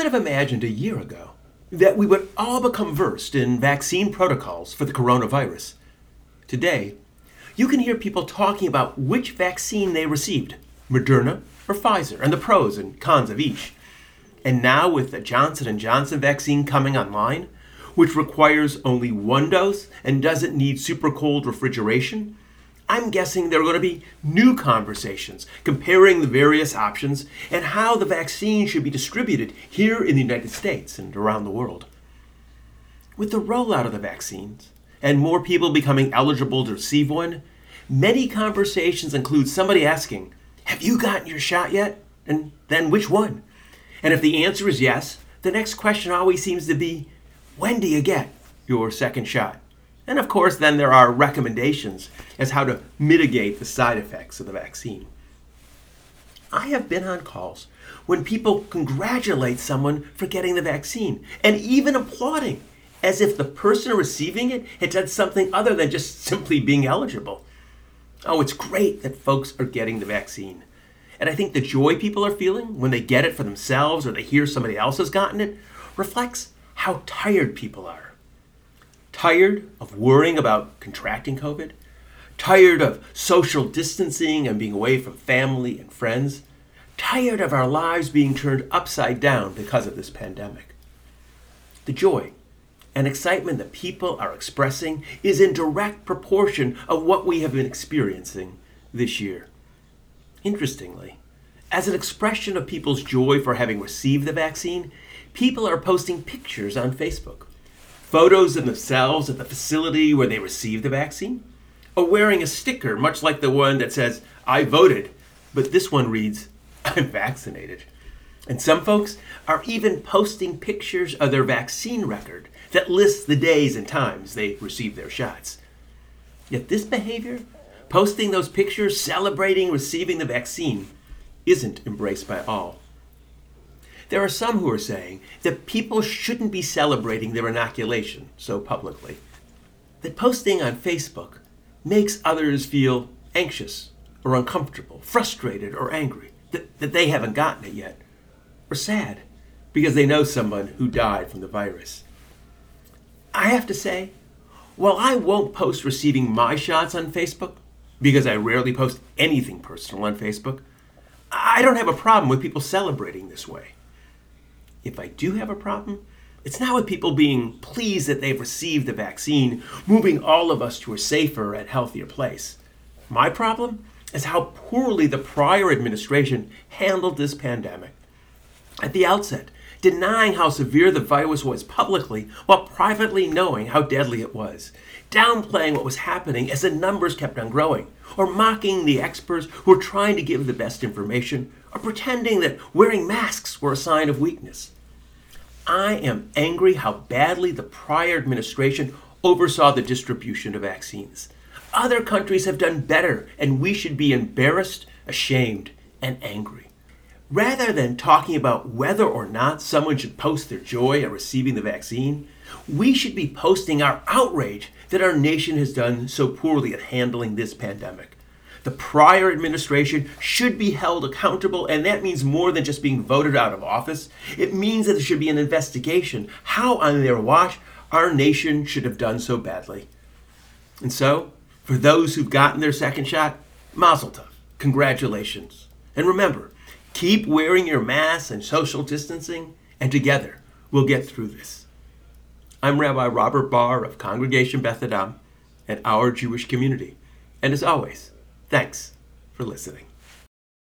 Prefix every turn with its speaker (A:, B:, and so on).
A: could have imagined a year ago that we would all become versed in vaccine protocols for the coronavirus. Today, you can hear people talking about which vaccine they received Moderna or Pfizer and the pros and cons of each. And now with the Johnson & Johnson vaccine coming online, which requires only one dose and doesn't need super cold refrigeration, I'm guessing there are going to be new conversations comparing the various options and how the vaccine should be distributed here in the United States and around the world. With the rollout of the vaccines and more people becoming eligible to receive one, many conversations include somebody asking, Have you gotten your shot yet? And then which one? And if the answer is yes, the next question always seems to be, When do you get your second shot? And of course, then there are recommendations as how to mitigate the side effects of the vaccine. I have been on calls when people congratulate someone for getting the vaccine and even applauding as if the person receiving it had done something other than just simply being eligible. Oh, it's great that folks are getting the vaccine. And I think the joy people are feeling when they get it for themselves or they hear somebody else has gotten it reflects how tired people are. Tired of worrying about contracting COVID, tired of social distancing and being away from family and friends, tired of our lives being turned upside down because of this pandemic. The joy and excitement that people are expressing is in direct proportion of what we have been experiencing this year. Interestingly, as an expression of people's joy for having received the vaccine, people are posting pictures on Facebook. Photos of themselves at the facility where they received the vaccine, or wearing a sticker much like the one that says, I voted, but this one reads, I'm vaccinated. And some folks are even posting pictures of their vaccine record that lists the days and times they received their shots. Yet this behavior, posting those pictures celebrating receiving the vaccine, isn't embraced by all. There are some who are saying that people shouldn't be celebrating their inoculation so publicly. That posting on Facebook makes others feel anxious or uncomfortable, frustrated or angry, that, that they haven't gotten it yet, or sad because they know someone who died from the virus. I have to say, while I won't post receiving my shots on Facebook, because I rarely post anything personal on Facebook, I don't have a problem with people celebrating this way. If I do have a problem, it's not with people being pleased that they've received the vaccine, moving all of us to a safer and healthier place. My problem is how poorly the prior administration handled this pandemic. At the outset, denying how severe the virus was publicly while privately knowing how deadly it was, downplaying what was happening as the numbers kept on growing, or mocking the experts who were trying to give the best information, or pretending that wearing masks were a sign of weakness. I am angry how badly the prior administration oversaw the distribution of vaccines. Other countries have done better, and we should be embarrassed, ashamed, and angry. Rather than talking about whether or not someone should post their joy at receiving the vaccine, we should be posting our outrage that our nation has done so poorly at handling this pandemic. The prior administration should be held accountable, and that means more than just being voted out of office. It means that there should be an investigation how, on their watch, our nation should have done so badly. And so, for those who've gotten their second shot, mazel tov, congratulations. And remember, keep wearing your masks and social distancing, and together we'll get through this. I'm Rabbi Robert Barr of Congregation Beth Adam and our Jewish community. And as always, thanks for listening.